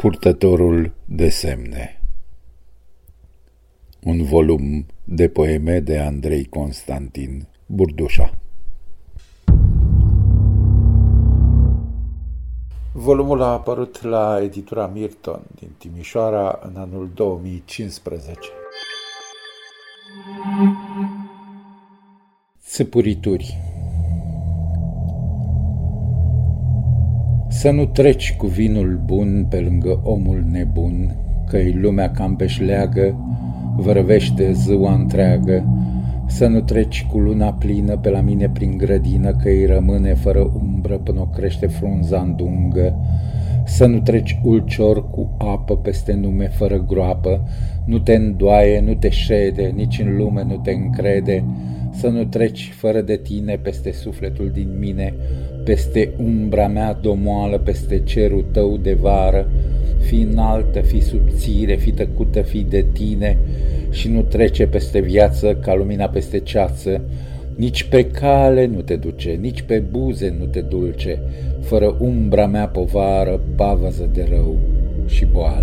Purtătorul de semne. Un volum de poeme de Andrei Constantin Burdușa. Volumul a apărut la editura Mirton din Timișoara în anul 2015. Țăpurituri Să nu treci cu vinul bun pe lângă omul nebun, că-i lumea cam pe șleagă, vărăvește ziua întreagă, să nu treci cu luna plină pe la mine prin grădină, că îi rămâne fără umbră până o crește frunza îndungă, să nu treci ulcior cu apă peste nume fără groapă, nu te îndoaie, nu te șede, nici în lume nu te încrede, să nu treci fără de tine peste sufletul din mine, peste umbra mea domoală, peste cerul tău de vară, fi înaltă, fi subțire, fi tăcută, fi de tine și nu trece peste viață ca lumina peste ceață, nici pe cale nu te duce, nici pe buze nu te dulce, fără umbra mea povară, pavăză de rău și boală.